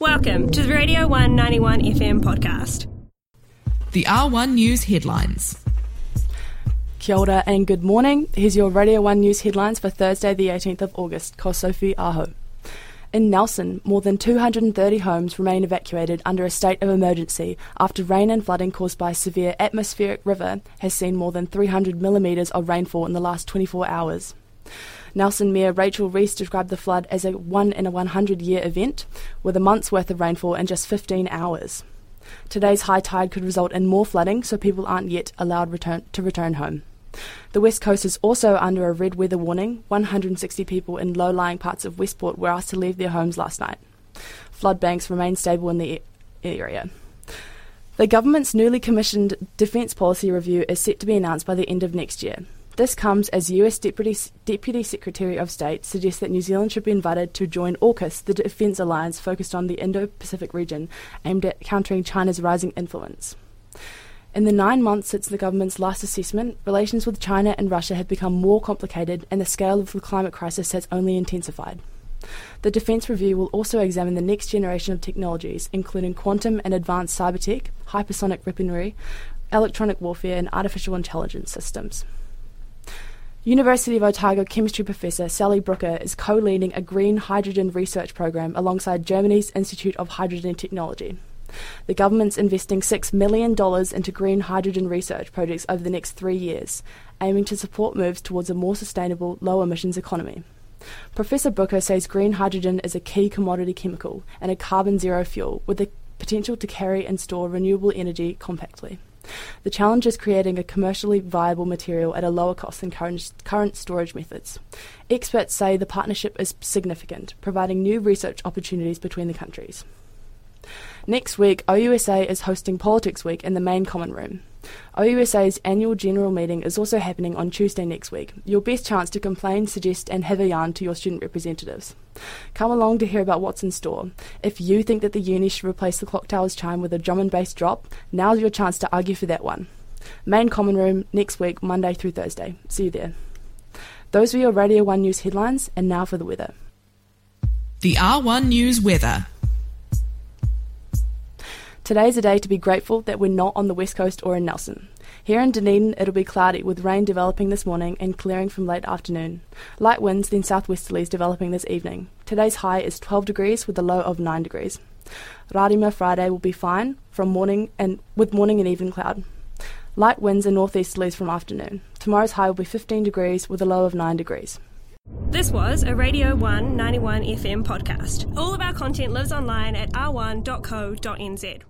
Welcome to the Radio 191 FM podcast. The R1 News headlines. Kia ora and good morning. Here's your Radio 1 News headlines for Thursday, the 18th of August. Ko Sophie Aho. In Nelson, more than 230 homes remain evacuated under a state of emergency after rain and flooding caused by a severe atmospheric river has seen more than 300 millimetres of rainfall in the last 24 hours. Nelson Mayor Rachel Reese described the flood as a one in a 100 year event, with a month's worth of rainfall in just 15 hours. Today's high tide could result in more flooding, so people aren't yet allowed return- to return home. The West Coast is also under a red weather warning. 160 people in low lying parts of Westport were asked to leave their homes last night. Flood banks remain stable in the area. The government's newly commissioned Defence Policy Review is set to be announced by the end of next year. This comes as US Deputy, Deputy Secretary of State suggests that New Zealand should be invited to join AUKUS, the defence alliance focused on the Indo Pacific region, aimed at countering China's rising influence. In the nine months since the government's last assessment, relations with China and Russia have become more complicated and the scale of the climate crisis has only intensified. The Defence Review will also examine the next generation of technologies, including quantum and advanced cyber tech, hypersonic weaponry, electronic warfare, and artificial intelligence systems. University of Otago chemistry professor Sally Brooker is co leading a green hydrogen research program alongside Germany's Institute of Hydrogen Technology. The government's investing $6 million into green hydrogen research projects over the next three years, aiming to support moves towards a more sustainable, low emissions economy. Professor Brooker says green hydrogen is a key commodity chemical and a carbon zero fuel with the potential to carry and store renewable energy compactly. The challenge is creating a commercially viable material at a lower cost than current, current storage methods. Experts say the partnership is significant, providing new research opportunities between the countries. Next week, OUSA is hosting Politics Week in the main common room. OUSA's annual general meeting is also happening on Tuesday next week. Your best chance to complain, suggest, and have a yarn to your student representatives. Come along to hear about what's in store. If you think that the uni should replace the clock tower's chime with a drum and bass drop, now's your chance to argue for that one. Main common room next week, Monday through Thursday. See you there. Those were your Radio 1 News headlines, and now for the weather. The R1 News weather. Today's a day to be grateful that we're not on the west coast or in Nelson. Here in Dunedin, it'll be cloudy with rain developing this morning and clearing from late afternoon. Light winds, then southwesterlies developing this evening. Today's high is 12 degrees with a low of 9 degrees. Rāmere Friday will be fine from morning and with morning and evening cloud. Light winds and northeasterlies from afternoon. Tomorrow's high will be 15 degrees with a low of 9 degrees. This was a Radio 191 FM podcast. All of our content lives online at r1.co.nz.